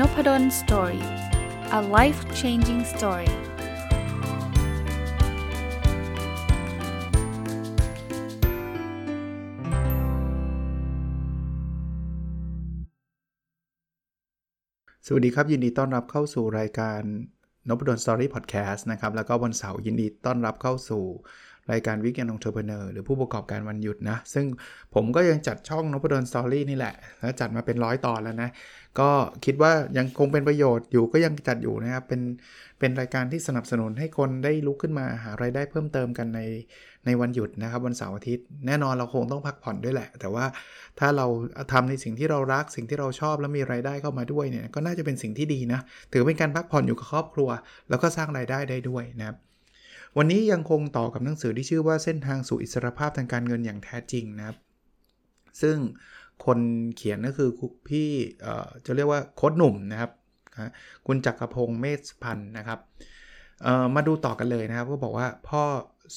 Nopadol Story a life changing story สวัสดีครับ ยินดีต้อนรับเข้าสู่รายการนพดล Story Podcast นะครับ แล้วก็วันเสาร์ยินดีต้อนรับเข้าสู่ รายการ Weekend Entrepreneur หรือผู้ประกอบการวันหยุดนะ ซึ่งผมก็ยังจัดช่องนพดล Story นี่แหละ แล้วจัดมาเป็นร้อยตอนแล้วนะ ก็คิดว่ายังคงเป็นประโยชน์อยู่ก็ยังจัดอยู่นะครับ เป็นเป็นรายการที่สนับสนุนให้คนได้ลุกขึ้นมาหารายได้เพิ่มเติมกันในในวันหยุดนะครับวันเสาร์อาทิตย์แน่นอนเราคงต้องพักผ่อนด้วยแหละ แต่ว่าถ้าเราทำในสิ่งที่เรารักสิ่งที่เราชอบแล้วมีรายได้เข้ามาด้วยเนี่ยก็น่าจะเป็นสิ่งที่ดีนะถือเป็นการพักผ่อนอยู่กับครอบครัว แล้วก็สร้างรายได้ได้ด้วยนะครับ วันนี้ยังคงต่อกับหนังสือที่ชื่อว่าเส้นทางสู่อิสรภาพทางการเงินอย่างแท้จริงนะครับ ซึ่งคนเขียนก็คือพี่จะเรียกว่าโค้ดหนุ่มนะครับ คุณจักรพงศ์เมธพันธ์นะครับมาดูต่อกันเลยนะครับก็บอกว่าพ่อ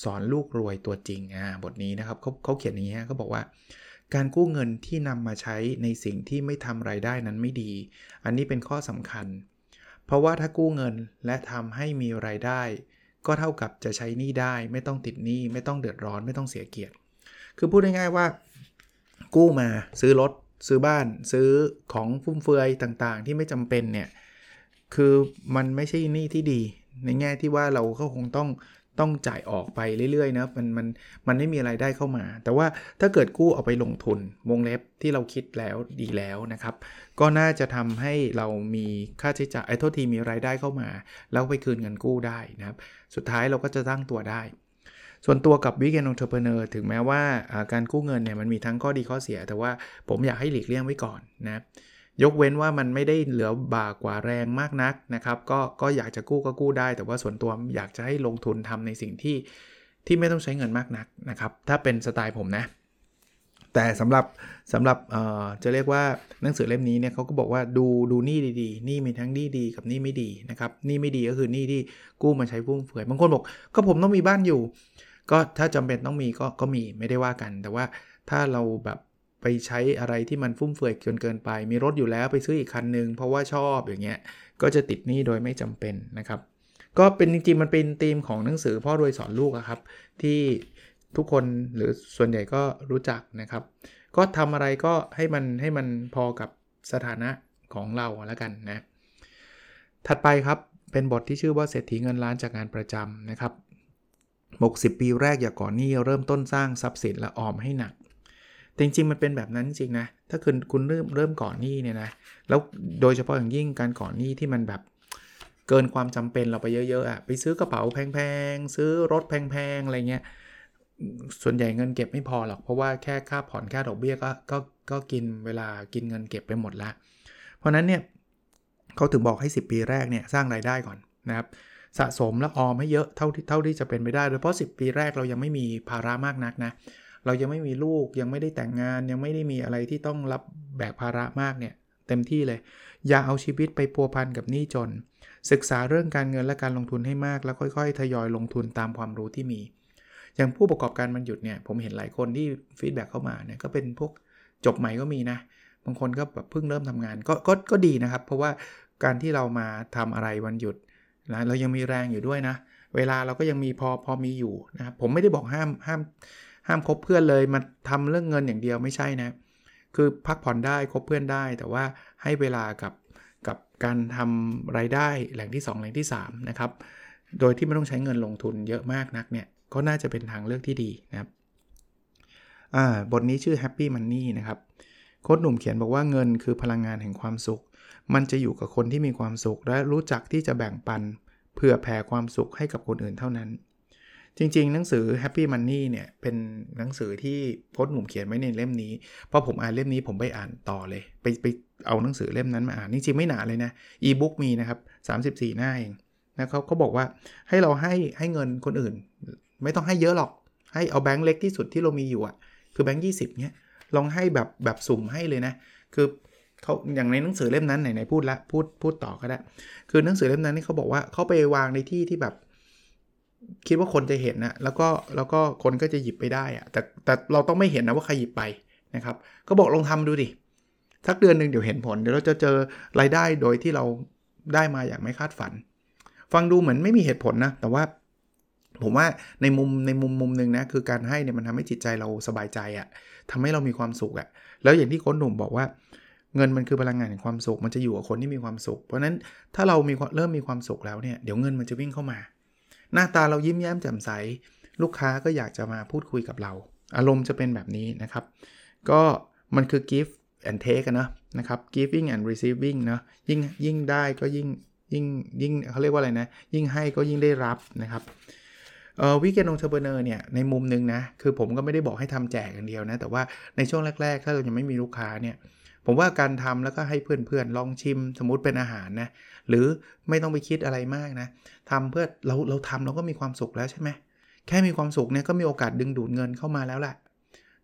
สอนลูกรวยตัวจริงอ่าบทนี้นะครับเขาเขาเขียนอย่างนี้เขาบอกว่า การกู้เงินที่นำมาใช้ในสิ่งที่ไม่ทำไรายได้นั้นไม่ดี อันนี้เป็นข้อสำคัญ เพราะว่าถ้ากู้เงินและทำให้มีรายได้ ก็เท่ากับจะใช้หนี้ได้ ไม่ต้องติดหนี้ไม่ต้องเดือดร้อนไม่ต้องเสียเกียรติ คือพูดง่ายๆว่า กู้มาซื้อรถซื้อบ้านซื้อของฟุ่มเฟือยต่างๆ ที่ไม่จำเป็นเนี่ยคือมันไม่ใช่หนี้ที่ดี ในแง่ที่ว่าเราก็คงต้อง ต้องจ่ายออกไปเรื่อยๆนะมันมันมันไม่มีอะไรได้เข้ามา แต่ว่าถ้าเกิดกู้เอาไปลงทุนวงเล็บที่เราคิดแล้วดีแล้วนะครับ ก็น่าจะทำให้เรามีค่าใช้จ่ายไอ้โทษทีมีรายได้เข้ามา แล้วไปคืนเงินกู้ได้นะครับ สุดท้ายเราก็จะตั้งตัวได้ ส่วนตัวกับ Weekend Entrepreneur ถึงแม้ว่าการกู้เงินเนี่ยมันมีทั้งข้อดีข้อเสีย แต่ว่าผมอยากให้หลีกเลี่ยงไว้ก่อนนะครับ ยกเว้นว่ามันไม่ได้เหลือบ่ากว่าแรงมากนักนะครับ ก็ก็อยากจะกู้ก็กู้ได้ แต่ว่าส่วนตัวอยากจะให้ลงทุนทำในสิ่งที่ที่ไม่ต้องใช้เงินมากนักนะครับ ถ้าเป็นสไตล์ผมนะ แต่สำหรับสำหรับเออจะเรียกว่าหนังสือเล่มนี้เนี่ยเขาก็บอกว่าดูดูหนี้ดีๆหนี้มีทั้งหนี้ดีกับหนี้ไม่ดีนะครับหนี้ไม่ดีก็คือหนี้ที่กู้มาใช้ฟุ่มเฟือยบางคนบอกก็ผมต้องมีบ้านอยู่ ก็ถ้าจำเป็นต้องมีก็ก็มีไม่ได้ว่ากัน แต่ว่าถ้าเราแบบ ไปใช้อะไรที่มันฟุ่มเฟือยจนเกินไป มีรถอยู่แล้วไปซื้ออีกคันหนึ่งเพราะว่าชอบอย่างเงี้ยก็จะติดหนี้โดยไม่จำเป็นนะครับ ก็เป็นจริงๆมันเป็นธีมของหนังสือพ่อรวยสอนลูกครับ ที่ทุกคนหรือส่วนใหญ่ก็รู้จักนะครับ ก็ทำอะไรก็ให้มันให้มันพอกับสถานะของเราแล้วกันนะถัดไปครับเป็นบทที่ชื่อว่าเศรษฐีเงินล้านจากงานประจำนะครับ 60 ปีแรกอย่าก่อนหนี้เริ่มต้นสร้างทรัพย์สินและออมให้หนัก จริงๆมันเป็นแบบนั้นจริงนะ ถ้าคุณคุณเริ่มเริ่มก่อนหนี้เนี่ยนะ แล้วโดยเฉพาะอย่างยิ่งการก่อนหนี้ที่มันแบบเกินความจำเป็นเราไปเยอะๆอะ่ะ ไปซื้อกระเป๋าแพงๆ ซื้อรถแพงๆ อะไรเงี้ย ส่วนใหญ่เงินเก็บไม่พอหรอก เพราะว่าแค่ค่าผ่อนค่าดอกเบี้ยก็ก็ก็กินเวลากินเงินเก็บไปหมดละ เพราะนั้นเนี่ยเขาถึงบอกให้ 10 ปีแรกเนี่ยสร้างรายได้ก่อนนะครับสะสมและออมให้เยอะเท่าที่เท่าที่จะเป็นไปได้โดยเฉพาะ 10 ปีแรกเรายังไม่มีภาระมากนักนะ เรายังไม่มีลูกยังไม่ได้แต่งงานยังไม่ได้มีอะไรที่ต้องรับแบกภาระมากเนี่ยเต็มที่เลย อย่าเอาชีวิตไปพัวพันกับหนี้จน ศึกษาเรื่องการเงินและการลงทุนให้มาก แล้วค่อยๆ ทยอยลงทุนตามความรู้ที่มี อย่างผู้ประกอบการมันหยุดเนี่ยผมเห็นหลายคนที่ฟีดแบ็กเข้ามาเนี่ยก็เป็นพวกจบใหม่ก็มีนะ บางคนก็แบบเพิ่งเริ่มทำงานก็ก็ก็ดีนะครับ เพราะว่าการที่เรามาทำอะไรวันหยุดนะเรายังมีแรงอยู่ด้วยนะ เวลาเราก็ยังมีพอพอมีอยู่นะครับผมไม่ได้บอกห้ามห้าม ห้ามคบเพื่อนเลยมาทำเรื่องเงินอย่างเดียวไม่ใช่นะ คือพักผ่อนได้คบเพื่อนได้ แต่ว่าให้เวลากับกับการทำรายได้แหล่งที่ 2 แหล่งที่3นะครับโดยที่ไม่ต้องใช้เงินลงทุนเยอะมากนักเนี่ยก็น่าจะเป็นทางเลือกที่ดีนะครับบทนี้ชื่อ Happy Money นะครับ โค้ดหนุ่มเขียนบอกว่าเงินคือพลังงานแห่งความสุข มันจะอยู่กับคนที่มีความสุข และรู้จักที่จะแบ่งปันเพื่อแผ่ความสุขให้กับคนอื่นเท่านั้น จริง ๆ หนังสือ Happy Money เนี่ย เป็นหนังสือที่พจน์หนุ่มเขียนไว้ในเล่มนี้พอผมอ่านเล่มนี้ผมไปอ่านต่อเลย ไปไปเอาหนังสือเล่มนั้นมาอ่านจริงๆไม่หนาเลยนะอีบุ๊กมีนะครับ34 หน้าเองนะเขาเขาบอกว่าให้เราให้ให้เงินคนอื่น ไม่ต้องให้เยอะหรอก ให้เอาแบงค์เล็กที่สุดที่เรามีอยู่อะคือแบงค์ยี่สิบเนี้ยลองให้แบบแบบสุ่มให้เลยนะ คือเขาอย่างในหนังสือเล่มนั้นไหนๆพูดละพูดพูดต่อก็ได้ คือหนังสือเล่มนั้นนี่เขาบอกว่าเขาไปวางในที่ที่แบบ คิดว่าคนจะเห็นนะแล้วก็แล้วก็คนก็จะหยิบไปได้อะแต่แต่เราต้องไม่เห็นนะว่าใครหยิบไปนะครับ ก็บอกลองทำดูดิสักเดือนหนึ่งเดี๋ยวเห็นผลเดี๋ยวเราจะเจอรายได้โดยที่เราได้มาอย่างไม่คาดฝัน ฟังดูเหมือนไม่มีเหตุผลนะแต่ว่าผมว่าในมุมในมุมมุมหนึ่งนะคือการให้เนี่ยมันทำให้จิตใจเราสบายใจอะ่ะทำให้เรามีความสุขอะ่ะแล้วอย่างที่โค้ชหนุ่มบอกว่า เงินมันคือพลังงานแห่งความสุข มันจะอยู่กับคนที่มีความสุข เพราะนั้นถ้าเรามีเริ่มมีความสุขแล้วเนี่ยเดี๋ยวเงินมันจะวิ่งเข้ามา หน้าตาเรายิ้มแย้มแจ่มใส ลูกค้าก็อยากจะมาพูดคุยกับเรา อารมณ์จะเป็นแบบนี้นะครับ ก็มันคือ give and take นะนะครับ giving and receiving นะยิ่งยิ่งได้ก็ยิ่งยิ่งยิ่งเขาเรียกว่าอะไรนะ ยิ่งให้ก็ยิ่งได้รับนะครับเออวิกเกนองเทอร์เบเนอร์เนี่ยในมุมนึงนะ คือผมก็ไม่ได้บอกให้ทำแจกอย่างเดียวนะ แต่ว่าในช่วงแรก ๆ ถ้าเรายังไม่มีลูกค้าเนี่ย ผมว่าการทำแล้วก็ให้เพื่อนๆ ลองชิมสมมติเป็นอาหารนะ หรือไม่ต้องไปคิดอะไรมากนะทำเพื่อเราเราทำเราก็มีความสุขแล้วใช่ไหมแค่มีความสุขเนี่ยก็มีโอกาสดึงดูดเงินเข้ามาแล้วแหละ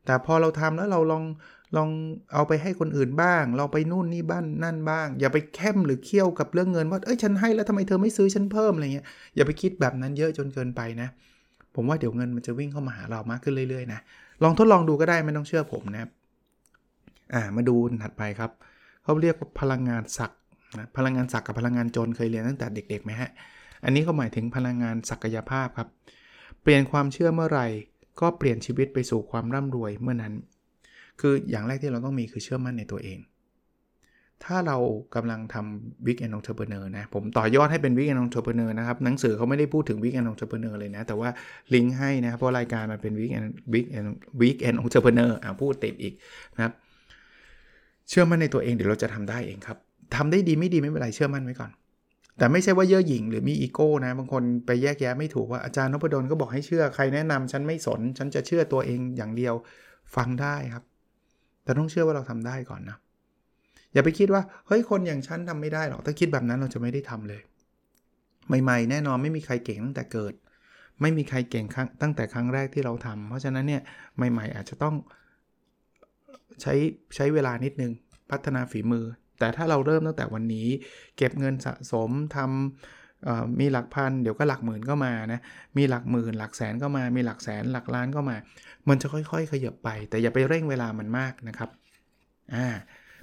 แต่พอเราทำแล้วเราลองลองเอาไปให้คนอื่นบ้าง เราไปนู่นนี่บ้านนั่นบ้าง อย่าไปเข้มหรือเคี่ยวกับเรื่องเงินว่าเอ้ยฉันให้แล้วทำไมเธอไม่ซื้อฉันเพิ่มอะไรเงี้ยอย่าไปคิดแบบนั้นเยอะจนเกินไปนะ ผมว่าเดี๋ยวเงินมันจะวิ่งเข้ามาหาเรามากขึ้นเรื่อยๆนะลองทดลองดูก็ได้ไม่ต้องเชื่อผมนะครับอ่ามาดูถัดไปครับเขาเรียกว่าพลังงานศักย์ นะพลังงานศักย์กับพลังงานจลน์เคยเรียนตั้งแต่เด็กๆไหมฮะ อันนี้ก็หมายถึงพลังงานศักยภาพครับ เปลี่ยนความเชื่อเมื่อไหร่ ก็เปลี่ยนชีวิตไปสู่ความร่ำรวยเมื่อนั้น คืออย่างแรกที่เราต้องมีคือเชื่อมั่นในตัวเอง ถ้าเรากำลังทำ Weekend Entrepreneur นะ ผมต่อยอดให้เป็น Weekend Entrepreneur นะครับ หนังสือเขาไม่ได้พูดถึง Weekend Entrepreneur เลยนะ แต่ว่าลิงก์ให้นะเพราะรายการมันเป็น Weekend Weekend Weekend Entrepreneur อ่าพูดติดอีกนะครับเชื่อมั่นในตัวเองเดี๋ยวเราจะทำได้เองครับ ทำได้ดีไม่ดีไม่เป็นไรเชื่อมั่นไว้ก่อน แต่ไม่ใช่ว่าเย่อหยิ่งหรือมีอีโก้นะ บางคนไปแยกแยะไม่ถูกว่าอาจารย์นพดลก็บอกให้เชื่อใครแนะนำฉันไม่สน ฉันจะเชื่อตัวเองอย่างเดียวฟังได้ครับ แต่ต้องเชื่อว่าเราทำได้ก่อนนะอย่าไปคิดว่าเฮ้ยคนอย่างฉันทำไม่ได้หรอกถ้าคิดแบบนั้นเราจะไม่ได้ทำเลย ใหม่ๆ แน่นอนไม่มีใครเก่งตั้งแต่เกิด ไม่มีใครเก่งตั้งแต่ครั้งแรกที่เราทำเพราะฉะนั้นเนี่ยใหม่ ๆ อาจจะต้องใช้ใช้เวลานิดนึงพัฒนาฝีมือ แต่ถ้าเราเริ่มตั้งแต่วันนี้ เก็บเงินสะสมทำมีหลักพันเดี๋ยวก็หลักหมื่นก็มานะมีหลักหมื่น หลักแสนก็มา มีหลักแสนหลักล้านก็มา มันจะค่อยๆ ขยับไป แต่อย่าไปเร่งเวลามันมากนะครับอ่า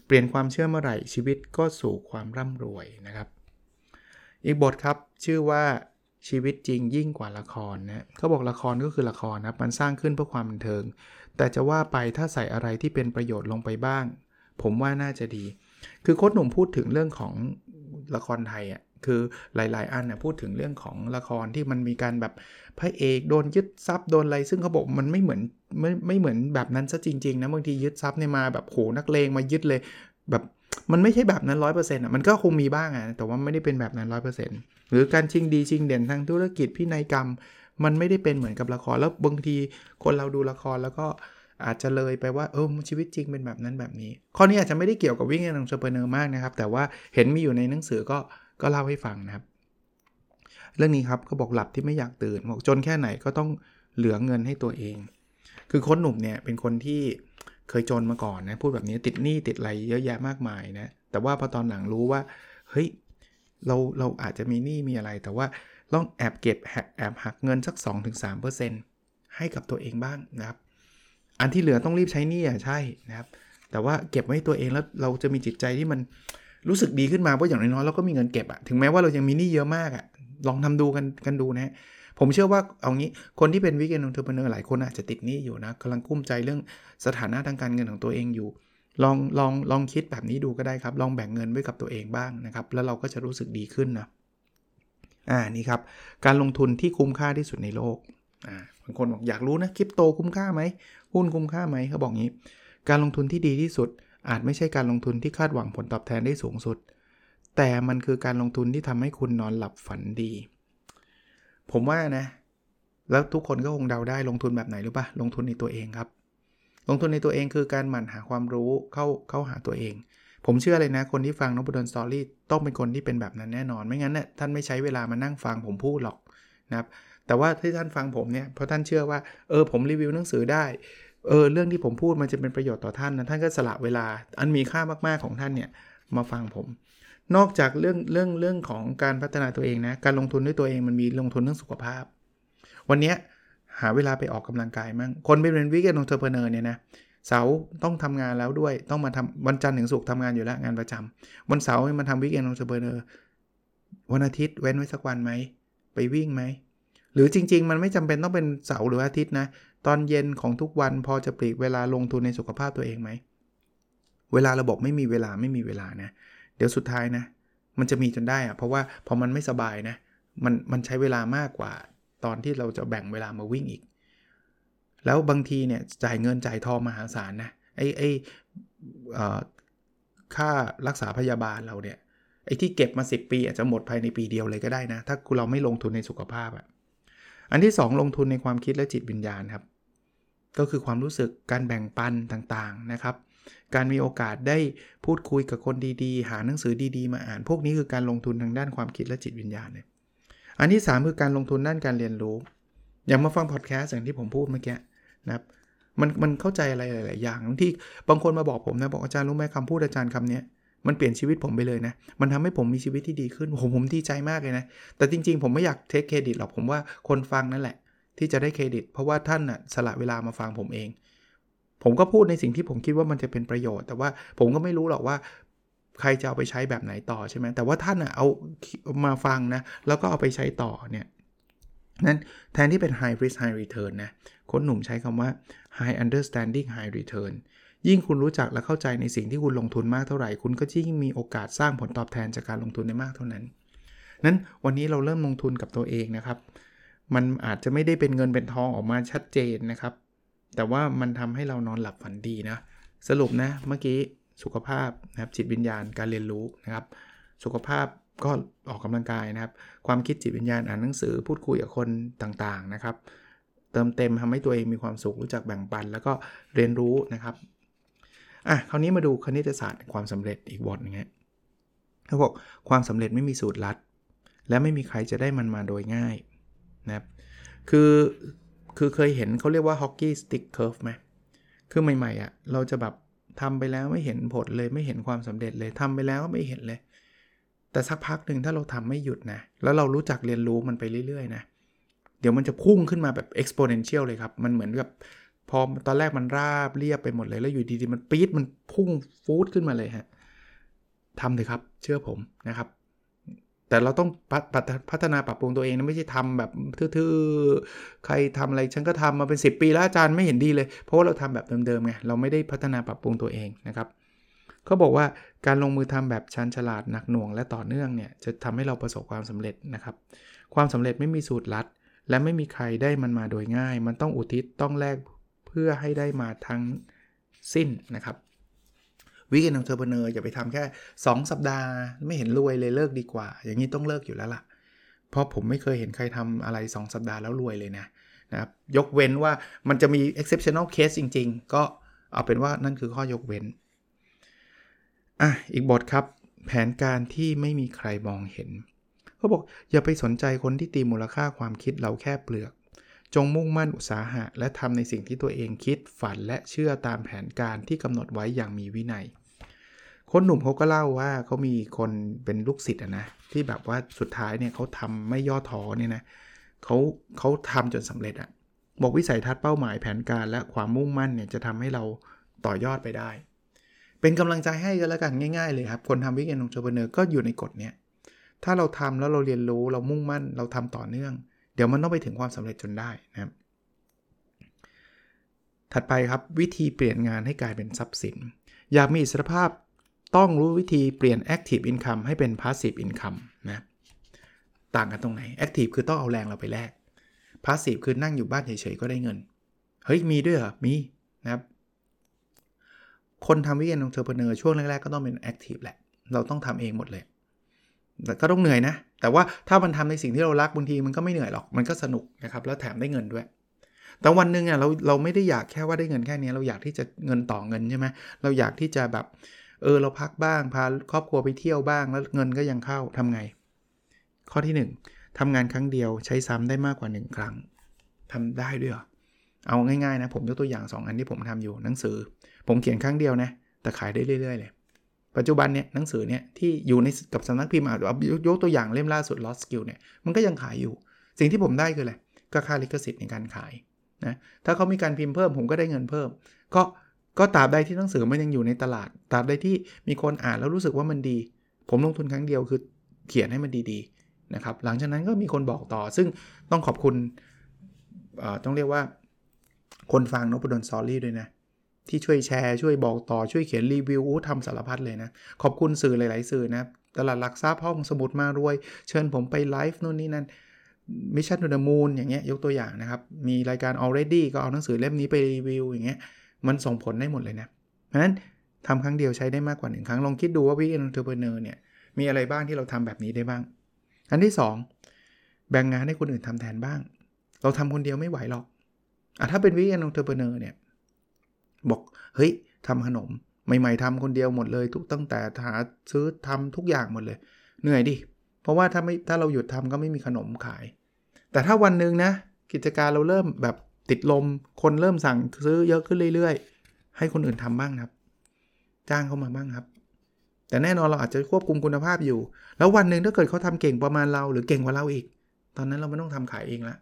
เปลี่ยนความเชื่อเมื่อไหร่ชีวิตก็สู่ความร่ำรวยนะครับ อีกบทครับชื่อว่าชีวิตจริงยิ่งกว่าละครนะเขาบอกละครก็คือละครนะมันสร้างขึ้นเพื่อความบันเทิง แต่จะว่าไปถ้าใส่อะไรที่เป็นประโยชน์ลงไปบ้าง ผมว่าน่าจะดี คือโค้ดหนุ่มพูดถึงเรื่องของละครไทยอะคือหลาย ๆ อันน่ยพูดถึงเรื่องของละครที่มันมีการแบบพระเอกโดนยึดทรัพย์โดนอะไรซึ่งเขาบอกมันไม่เหมือนไม่ไม่เหมือนแบบนั้นซะจริง ๆ นะบางทียึดทรัพย์เนี่ยมาแบบโหนักเลงมายึดเลย แบบมันไม่ใช่แบบนั้นร้อยเปอร์เซ็นต์อะมันก็คงมีบ้างอะแต่ว่าไม่ได้เป็นแบบนั้นร้อยเปอร์เซ็นต์หรือการชิงดีชิงเด่นทางธุรกิจพินัยกรรม มันไม่ได้เป็นเหมือนกับละครแล้วบางทีคนเราดูละครแล้วก็ อาจจะเลยไปว่าเออชีวิตจริงเป็นแบบนั้นแบบนี้ ข้อนี้อาจจะไม่ได้เกี่ยวกับวิ่งในองเชเปอร์เนอร์มากนะครับ แต่ว่าเห็นมีอยู่ในหนังสือก็ก็เล่าให้ฟังนะครับ เรื่องนี้ครับเขาบอกหลับที่ไม่อยากตื่นบอกจนแค่ไหนก็ต้องเหลือเงินให้ตัวเอง คือคนหนุ่มเนี่ยเป็นคนที่เคยจนมาก่อนนะพูดแบบนี้ติดหนี้ติดอะไรเยอะแยะมากมายนะแต่ว่าพอตอนหลังรู้ว่าเฮ้ยเราเราอาจจะมีหนี้มีอะไร แต่ว่าต้องแอบเก็บแอบหักเงินสัก 2-3%ให้กับตัวเองบ้างนะครับ อันที่เหลือต้องรีบใช้หนี้อะใช่นะครับ แต่ว่าเก็บไว้ตัวเองแล้วเราจะมีจิตใจที่มันรู้สึกดีขึ้นมาเพราะอย่างน้อยๆเราก็มีเงินเก็บอะถึงแม้ว่าเรายังมีหนี้เยอะมากอะลองทำดูกันกันดูนะผมเชื่อว่าเอางี้คนที่เป็นวิกเกนองเทอร์เพเนอร์หลายคนอาจจะติดหนี้อยู่นะกำลังกุ้มใจเรื่องสถานะทางการเงินของตัวเองอยู่ ลองลองลองคิดแบบนี้ดูก็ได้ครับ ลองแบ่งเงินไว้กับตัวเองบ้างนะครับ แล้วเราก็จะรู้สึกดีขึ้นนะอ่านี่ครับ การลงทุนที่คุ้มค่าที่สุดในโลก บางคนบอกอยากรู้นะคริปโตคุ้มค่าไหมหุ้นคุ้มค่าไหมเขาบอกงี้ การลงทุนที่ดีที่สุด อาจไม่ใช่การลงทุนที่คาดหวังผลตอบแทนได้สูงสุด แต่มันคือการลงทุนที่ทำให้คุณนอนหลับฝันดี ผมว่านะ แล้วทุกคนก็คงเดาได้ลงทุนแบบไหนหรือปะลงทุนในตัวเองครับ ลงทุนในตัวเองคือการหมั่นหาความรู้เข้าเข้าหาตัวเอง ผมเชื่อเลยนะ คนที่ฟังนบดลสตอรี่ต้องเป็นคนที่เป็นแบบนั้นแน่นอน ไม่งั้นเนี่ยท่านไม่ใช้เวลามานั่งฟังผมพูดหรอกนะครับ แต่ว่าที่ท่านฟังผมเนี่ยเพราะท่านเชื่อว่าเออผมรีวิวหนังสือได้เออเรื่องที่ผมพูดมันจะเป็นประโยชน์ต่อท่านนะท่านก็สละเวลา อันมีค่ามากๆของท่านเนี่ยมาฟังผม นอกจากเรื่องเรื่องเรื่องของการพัฒนาตัวเองนะการลงทุนด้วยตัวเองมันมีลงทุนเรื่องสุขภาพ วันนี้หาเวลาไปออกกำลังกายมั่งคนเป็น Weekend Entrepreneur เนี่ยนะเสาร์ต้องทำงานแล้วด้วยต้องมาทำวันจันทร์ถึงศุกร์ทำงานอยู่แล้วงานประจำวันเสาร์มาทำ Weekend Entrepreneur วันอาทิตย์เว้นไว้สักวันไหมไปวิ่งไหม หรือจริง ๆ มันไม่จำเป็นต้องเป็นเสาร์หรืออาทิตย์นะตอนเย็นของทุกวันพอจะปลีกเวลาลงทุนในสุขภาพตัวเองไหมเวลาราบอกไม่มีเวลาไม่มีเวลานะเดี๋ยวสุดท้ายนะมันจะมีจนได้อะเพราะว่าพอมันไม่สบายนะมันมันใช้เวลามากกว่า ตอนที่เราจะแบ่งเวลามาวิ่งอีก แล้วบางทีเนี่ยจ่ายเงินจ่ายทองมหาศาลนะไอ้ไอ้ค่ารักษาพยาบาลเราเนี่ยไอ้ที่เก็บมา 10 ปีอาจจะหมดภายในปีเดียวเลยก็ได้นะ ถ้าเราไม่ลงทุนในสุขภาพอะ อันที่ 2 ลงทุนในความคิดและจิตวิญญาณครับ ก็คือความรู้สึกการแบ่งปันต่างๆนะครับ การมีโอกาสได้พูดคุยกับคนดีๆ หาหนังสือดีๆ มาอ่าน พวกนี้คือการลงทุนทางด้านความคิดและจิตวิญญาณเลยอันที่ 3 คือการลงทุนด้านการเรียนรู้ อย่างมาฟังพอดแคสต์อย่างที่ผมพูดเมื่อกี้นะครับมันมันเข้าใจอะไรหลาย ๆ อย่างที่บางคนมาบอกผมนะบอกอาจารย์รู้ไหมคำพูดอาจารย์คำนี้ มันเปลี่ยนชีวิตผมไปเลยนะ มันทำให้ผมมีชีวิตที่ดีขึ้นผมผมดีใจมากเลยนะ แต่จริงๆ ผมไม่อยากเทคเครดิตหรอก ผมว่าคนฟังนั่นแหละ ที่จะได้เครดิต เพราะว่าท่านน่ะสละเวลามาฟังผมเอง ผมก็พูดในสิ่งที่ผมคิดว่ามันจะเป็นประโยชน์ แต่ว่าผมก็ไม่รู้หรอกว่า ใครจะเอาไปใช้แบบไหนต่อใช่ไหมแต่ว่าท่านอะเอามาฟังนะ แล้วก็เอาไปใช้ต่อเนี่ย นั้นแทนที่เป็น high risk high return นะ คนหนุ่มใช้คำว่า high understanding high return ยิ่งคุณรู้จักและเข้าใจในสิ่งที่คุณลงทุนมากเท่าไหร่ คุณก็ยิ่งมีโอกาสสร้างผลตอบแทนจากการลงทุนได้มากเท่านั้น นั้นวันนี้เราเริ่มลงทุนกับตัวเองนะครับ มันอาจจะไม่ได้เป็นเงินเป็นทองออกมาชัดเจนนะครับ แต่ว่ามันทำให้เรานอนหลับฝันดีนะ สรุปนะเมื่อกี้สุขภาพนะครับจิตวิญญาณการเรียนรู้นะครับ สุขภาพก็ออกกำลังกายนะครับ ความคิดจิตวิญญาณอ่านหนังสือพูดคุยกับคนต่างๆนะครับ เติมเต็มทำให้ตัวเองมีความสุขรู้จักแบ่งปัน แล้วก็เรียนรู้นะครับ อะคราวนี้มาดูคณิตศาสตร์ความสำเร็จอีกบทนึงฮะเขาบอกความสำเร็จไม่มีสูตรลัด และไม่มีใครจะได้มันมาโดยง่ายนะครับคือคือเคยเห็นเขาเรียกว่า hockey stick curve ไหมคือใหม่ๆอะ่ะเราจะแบบทำไปแล้วไม่เห็นผลเลยไม่เห็นความสำเร็จเลยทำไปแล้วไม่เห็นเลย แต่สักพักหนึ่งถ้าเราทำไม่หยุดนะ แล้วเรารู้จักเรียนรู้มันไปเรื่อยๆนะเดี๋ยวมันจะพุ่งขึ้นมาแบบ exponential เลยครับ มันเหมือนกับ พอตอนแรกมันราบเรียบไปหมดเลยแล้วอยู่ดีๆมันปี๊ดมันพุ่งฟูดขึ้นมาเลยฮะทำเลยครับ เชื่อผมนะครับ แต่เราต้องพัฒนาปรับปรุงตัวเองนะไม่ใช่ทำแบบทื่อๆใครทำอะไรฉันก็ทำมาเป็น 10 ปีแล้วอาจารย์ไม่เห็นดีเลย เพราะว่าเราทำแบบเดิมๆไงเราไม่ได้พัฒนาปรับปรุงตัวเองนะครับเขาบอกว่าการลงมือทำแบบชันฉลาดหนักหน่วงและต่อเนื่องเนี่ยจะทำให้เราประสบความสำเร็จนะครับ ความสำเร็จไม่มีสูตรลัด และไม่มีใครได้มันมาโดยง่าย มันต้องอุทิศต้องแลก เพื่อให้ได้มาทั้งสิ้นนะครับ Weekend Entrepreneur อย่าไปทำแค่ 2 สัปดาห์ ไม่เห็นรวยเลยเลิกดีกว่า อย่างนี้ต้องเลิกอยู่แล้วล่ะ เพราะผมไม่เคยเห็นใครทำอะไร 2 สัปดาห์แล้วรวยเลยนะนะครับยกเว้นว่ามันจะมี exceptional case จริง ๆ ก็เอาเป็นว่านั่นคือข้อยกเว้นอะอีกบทครับแผนการที่ไม่มีใครมองเห็นเขาบอกอย่าไปสนใจคนที่ตีมูลค่าความคิดเราแค่เปลือก จงมุ่งมั่นอุตสาหะ และทำในสิ่งที่ตัวเองคิดฝันและเชื่อตามแผนการที่กำหนดไว้อย่างมีวินัย คนหนุ่มเขาก็เล่าว่าเขามีคนเป็นลูกศิษย์นะที่แบบว่าสุดท้ายเนี่ยเขาทำไม่ย่อท้อเนี่ยนะเขาเขาทำจนสำเร็จอะบอกวิสัยทัศน์เป้าหมายแผนการและความมุ่งมั่นเนี่ยจะทำให้เราต่อยอดไปได้ เป็นกำลังใจให้กันแล้วกันง่ายๆเลยครับ คนทำ Weekend Entrepreneur ก็อยู่ในกฎเนี้ยถ้าเราทำแล้วเราเรียนรู้เรามุ่งมั่นเราทำต่อเนื่อง เดี๋ยวมันต้องไปถึงความสำเร็จจนได้นะครับ ถัดไปครับวิธีเปลี่ยนงานให้กลายเป็นทรัพย์สิน อยากมีอิสรภาพต้องรู้วิธีเปลี่ยน active income ให้เป็น passive income นะต่างกันตรงไหน active คือต้องเอาแรงเราไปแลก passive คือนั่งอยู่บ้านเฉยๆก็ได้เงิน เฮ้ย มีด้วยเหรอ มีนะครับคนทำ Weekend Entrepreneur ช่วงแรกๆ ก็ต้องเป็น active แหละ เราต้องทำเองหมดเลย แต่ก็ต้องเหนื่อยนะ แต่ว่าถ้ามันทำในสิ่งที่เรารักบางทีมันก็ไม่เหนื่อยหรอก มันก็สนุกนะครับแล้วแถมได้เงินด้วย แต่วันหนึ่งอะเราเราไม่ได้อยากแค่ว่าได้เงินแค่นี้ เราอยากที่จะเงินต่อเงินใช่ไหมเราอยากที่จะแบบเออเราพักบ้างพาครอบครัวไปเที่ยวบ้างแล้วเงินก็ยังเข้าทำไง ข้อที่ 1ทำงานครั้งเดียวใช้ซ้ำได้มากกว่า 1 ครั้งทำได้ด้วยเหรอเอาง่ายๆนะผมยกตัวอย่าง 2 อันที่ผมทำอยู่หนังสือ ผมเขียนครั้งเดียวนะแต่ขายได้เรื่อยๆเลย ปัจจุบันเนี่ยหนังสือเนี่ยที่อยู่ในกับสำนักพิมพ์อาจจะยกตัวอย่างเล่มล่าสุด Lost Skill เนี่ยมันก็ยังขายอยู่ สิ่งที่ผมได้คืออะไรก็ค่าลิขสิทธิ์ในการขายนะถ้าเขามีการพิมพ์เพิ่มผมก็ได้เงินเพิ่ม ก็ก็ตราบใดที่หนังสือมันยังอยู่ในตลาดตราบใดที่มีคนอ่านแล้วรู้สึกว่ามันดี ผมลงทุนครั้งเดียวคือเขียนให้มันดีๆนะครับหลังจากนั้นก็มีคนบอกต่อ ซึ่งต้องขอบคุณต้องเรียกว่าคนฟัง Nopadol's Story ด้วยนะ ที่ช่วยแชร์ช่วยบอกต่อช่วยเขียนรีวิวทำสารพัดเลยนะ ขอบคุณสื่อหลาย ๆ สื่อนะตลาดหลักทรัพย์ห้องสมุดมารวย เชิญผมไปไลฟ์นู่นนี่นั่น Mission To The Moon อย่างเงี้ยยกตัวอย่างนะครับ มีรายการ already ก็เอาหนังสือเล่มนี้ไปรีวิวอย่างเงี้ยมันส่งผลได้หมดเลยนะ เพราะฉะนั้นทำครั้งเดียวใช้ได้มากกว่าหนึ่งครั้งลองคิดดูว่า Weekend Entrepreneur เนี่ยมีอะไรบ้างที่เราทำแบบนี้ได้บ้าง อันที่ 2 แบ่งงานให้คนอื่นทำแทนบ้าง เราทำคนเดียวไม่ไหวหรอกอะถ้าเป็น Weekend Entrepreneur เนี่ย บอกเฮ้ยทำขนมใหม่ๆทำคนเดียวหมดเลย ทุกตั้งแต่หาซื้อทำทุกอย่างหมดเลย เหนื่อยดิเพราะว่าถ้าไม่ถ้าเราหยุดทำก็ไม่มีขนมขาย แต่ถ้าวันหนึ่งนะ กิจการเราเริ่มแบบติดลม คนเริ่มสั่งซื้อเยอะขึ้นเรื่อยๆ ให้คนอื่นทำบ้างครับ จ้างเข้ามาบ้างครับ แต่แน่นอนเราอาจจะควบคุมคุณภาพอยู่ แล้ววันหนึ่งถ้าเกิดเขาทำเก่งประมาณเรา หรือเก่งกว่าเราอีก ตอนนั้นเราไม่ต้องทำขายเองละ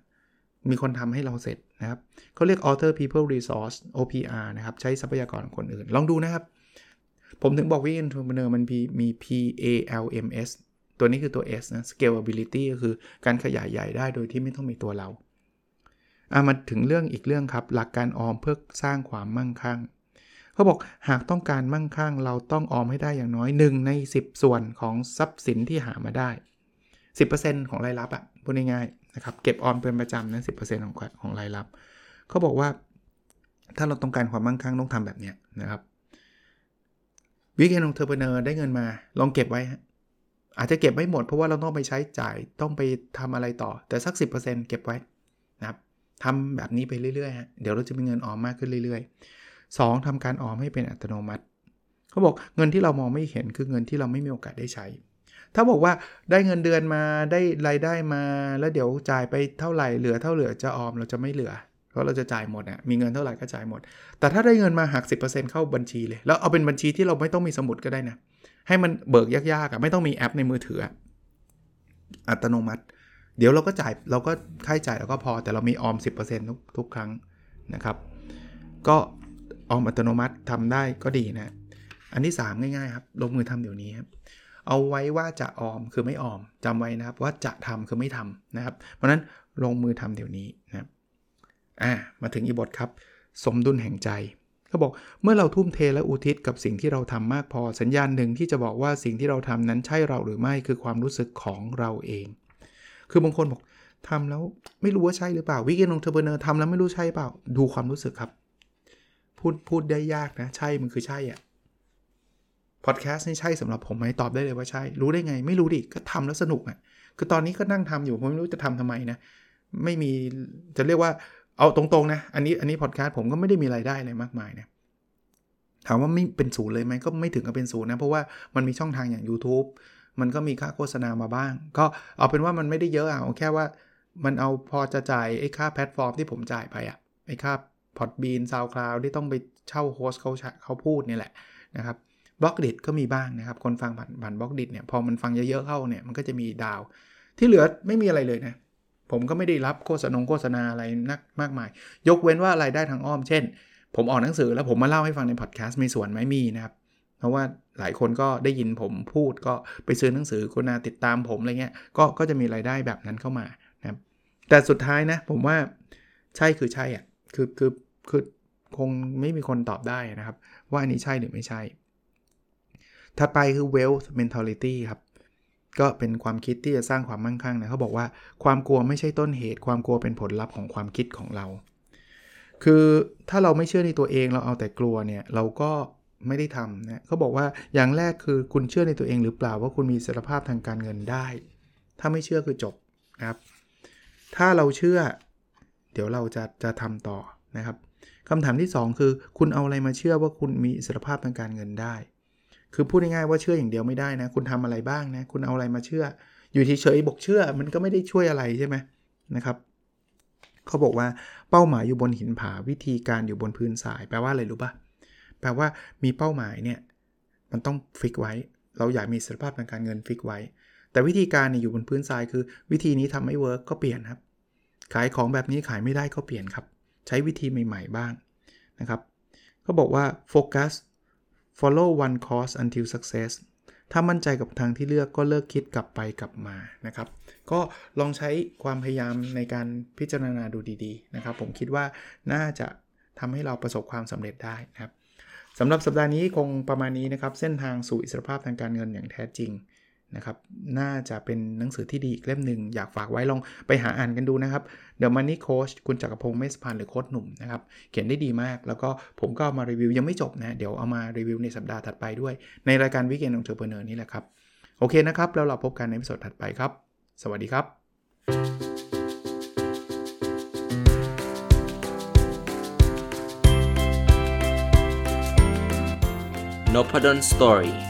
มีคนทำให้เราเสร็จนะครับเขาเรียก author people resource OPR นะครับ ใช้ทรัพยากรของคนอื่น ลองดูนะครับ ผมถึงบอกว่า entrepreneur มันมีมี PALMS ตัวนี้คือตัว S นะ scalability ก็คือการขยายใหญ่ได้โดยที่ไม่ต้องมีตัวเราอามาถึงเรื่องอีกเรื่องครับ หลักการออมเพื่อสร้างความมั่งคั่งเขาบอกหากต้องการมั่งคั่ง เราต้องออมให้ได้อย่างน้อย 1 ใน 10 ส่วนของทรัพย์สินที่หามาได้ 10%ของรายรับอะ่ะพูดง่ายๆ นะครับเก็บออมเป็นประจำนะ10%ของของรายรับเขาบอกว่า ถ้าเราต้องการความมั่งคั่งต้องทำแบบนี้นะครับวิกเอนองเทอร์เบเนอร์ได้เงินมา ลองเก็บไว้ อาจจะเก็บไม่หมดเพราะว่าเราต้องไปใช้จ่ายต้องไปทำอะไรต่อ แต่สัก 10%เก็บไว้นะครับทำแบบนี้ไปเรื่อยๆฮะเดี๋ยวเราจะมีเงินออมมากขึ้นเรื่อยๆ 2. ทำการออมให้เป็นอัตโนมัติ เขาบอกเงินที่เรามองไม่เห็นคือเงินที่เราไม่มีโอกาสได้ใช้ ถ้าบอกว่าได้เงินเดือนมาได้รายได้มา แล้วเดี๋ยวจ่ายไปเท่าไหร่เหลือเท่าเหลือจะออมเราจะไม่เหลือ เพราะเราจะจ่ายหมดอะมีเงินเท่าไหร่ก็จ่ายหมด แต่ถ้าได้เงินมาหัก 10%เข้าบัญชีเลย แล้วเอาเป็นบัญชีที่เราไม่ต้องมีสมุดก็ได้นะให้มันเบิกยากๆอะไม่ต้องมีแอปในมือถือ อัตโนมัติ เดี๋ยวเราก็จ่ายเราก็ค่าใช้จ่ายเราก็พอแต่เรามีออม 10%ทุกทุกครั้งนะครับ ก็ออมอัตโนมัติทำได้ก็ดีนะ อันที่ 3 ง่ายๆครับลงมือทำเดี๋ยวนี้ครับ เอาไว้ว่าจะออมคือไม่ออมจำไว้นะครับว่าจะทำคือไม่ทำนะครับ เพราะนั้นลงมือทำเดี๋ยวนี้นะครับอ่ามาถึงอีบทครับ สมดุลแห่งใจเขาบอกเมื่อเราทุ่มเทและอุทิศกับสิ่งที่เราทำมากพอสัญญาณหนึ่งที่จะบอกว่าสิ่งที่เราทำนั้นใช่เราหรือไม่คือความรู้สึกของเราเอง คือบางคนบอกทำแล้วไม่รู้ว่าใช่หรือเปล่าวิกเกนองเทอร์เบเนอร์ทำแล้วไม่รู้ใช่เปล่า ดูความรู้สึกครับ พูดพูดได้ยากนะ ใช่มันคือใช่อะ พอดแคสต์นี่ใช่สำหรับผมไหมตอบได้เลยว่าใช่ รู้ได้ไง ไม่รู้ดิก็ทำแล้วสนุกอะ่ะคือตอนนี้ก็นั่งทำอยู่ผมไม่รู้จะทำทำไมนะไม่มีจะเรียกว่าเอาตรงๆนะอันนี้อันนี้พอดแคสต์ผมก็ไม่ได้มีไรายได้อะไรมากมายนะถามว่าไม่เป็นศูนย์เลยไหมก็ไม่ถึงกับเป็นศูนย์นะ เพราะว่ามันมีช่องทางอย่าง YouTube มันก็มีค่าโฆษณามาบ้าง ก็เอาเป็นว่ามันไม่ได้เยอะอะเอาแค่ว่ามันเอาพอจะจ่ายไอ้ค่าแพลตฟอร์มที่ผมจ่ายไปอะไอ้ค่า Podbean SoundCloud ที่ต้องไปเช่า host เขาเขาพูดนี่แหละนะครับ Blockdit ก็มีบ้างนะครับ คนฟังผ่านผ่าน Blockdit เนี่ยพอมันฟังเยอะๆเข้าเนี่ยมันก็จะมีดาว ที่เหลือไม่มีอะไรเลยนะ ผมก็ไม่ได้รับโฆษณาโฆษณาอะไรนักมากมาย ยกเว้นว่ารายได้ทางอ้อม เช่น ผมออกหนังสือแล้วผมมาเล่าให้ฟังในพอดแคสต์มีส่วนไหมมีนะครับ เพราะว่าหลายคนก็ได้ยินผมพูดก็ไปซื้อหนังสือคุณาติดตามผมอะไรเงี้ยก็ก็จะมีรายได้แบบนั้นเข้ามานะครับแต่สุดท้ายนะผมว่าใช่คือใช่อะคือคือคือคงไม่มีคนตอบได้นะครับ ว่าอันนี้ใช่หรือไม่ใช่ ถัดไปคือ wealth mentality ครับก็เป็นความคิดที่จะสร้างความมั่งคั่งนะเขาบอกว่าความกลัวไม่ใช่ต้นเหตุ ความกลัวเป็นผลลัพธ์ของความคิดของเรา คือถ้าเราไม่เชื่อในตัวเองเราเอาแต่กลัวเนี่ยเราก็ไม่ได้ทำนะเขาบอกว่าอย่างแรกคือคุณเชื่อในตัวเองหรือเปล่าว่าคุณมีศักยภาพทางการเงินได้ ถ้าไม่เชื่อคือจบนะครับ ถ้าเราเชื่อ เดี๋ยวเราจะจะทำต่อนะครับคำถามที่ 2 คือ คุณเอาอะไรมาเชื่อว่าคุณมีศักยภาพทางการเงินได้ คือพูดง่ายๆว่าเชื่ออย่างเดียวไม่ได้นะ คุณทำอะไรบ้างนะ คุณเอาอะไรมาเชื่อ อยู่เฉยๆบอกเชื่อ มันก็ไม่ได้ช่วยอะไรใช่ไหมนะครับเขาบอกว่าเป้าหมายอยู่บนหินผาวิธีการอยู่บนพื้นทราย แปลว่าอะไรรู้ปะแปลว่ามีเป้าหมายเนี่ยมันต้อง fix ไว้ เราอยากมีศักยภาพทางการเงิน fix ไว้ แต่วิธีการเนี่ยอยู่บนพื้นทรายคือ วิธีนี้ทำไม่ work ก็เปลี่ยนครับ ขายของแบบนี้ขายไม่ได้ก็เปลี่ยนครับ ใช้วิธีใหม่ ๆ บ้างนะครับเขาบอกว่า focus follow one course until success ถ้ามั่นใจกับทางที่เลือกก็เลิกคิดกลับไปกลับมานะครับ ก็ลองใช้ความพยายามในการพิจารณาดูดีๆนะครับ ผมคิดว่าน่าจะทำให้เราประสบความสำเร็จได้นะครับสำหรับสัปดาห์นี้คงประมาณนี้นะครับ เส้นทางสู่อิสรภาพทางการเงินอย่างแท้จริง นะครับ น่าจะเป็นหนังสือที่ดีอีกเล่มหนึ่งอยากฝากไว้ลองไปหาอ่านกันดูนะครับ The Money Coach คุณจักรพงศ์เมสพันหรือโค้ชหนุ่มนะครับ เขียนได้ดีมาก แล้วก็ผมก็ามารีวิวยังไม่จบนะ เดี๋ยวเอามารีวิวในสัปดาห์ถัดไปด้วย ในรายการ Weekend Entrepreneur นี่แหละครับ โอเคนะครับ แล้วเราพบกันในวิดีโอถัดไปครับ สวัสดีครับ Nopadol's Story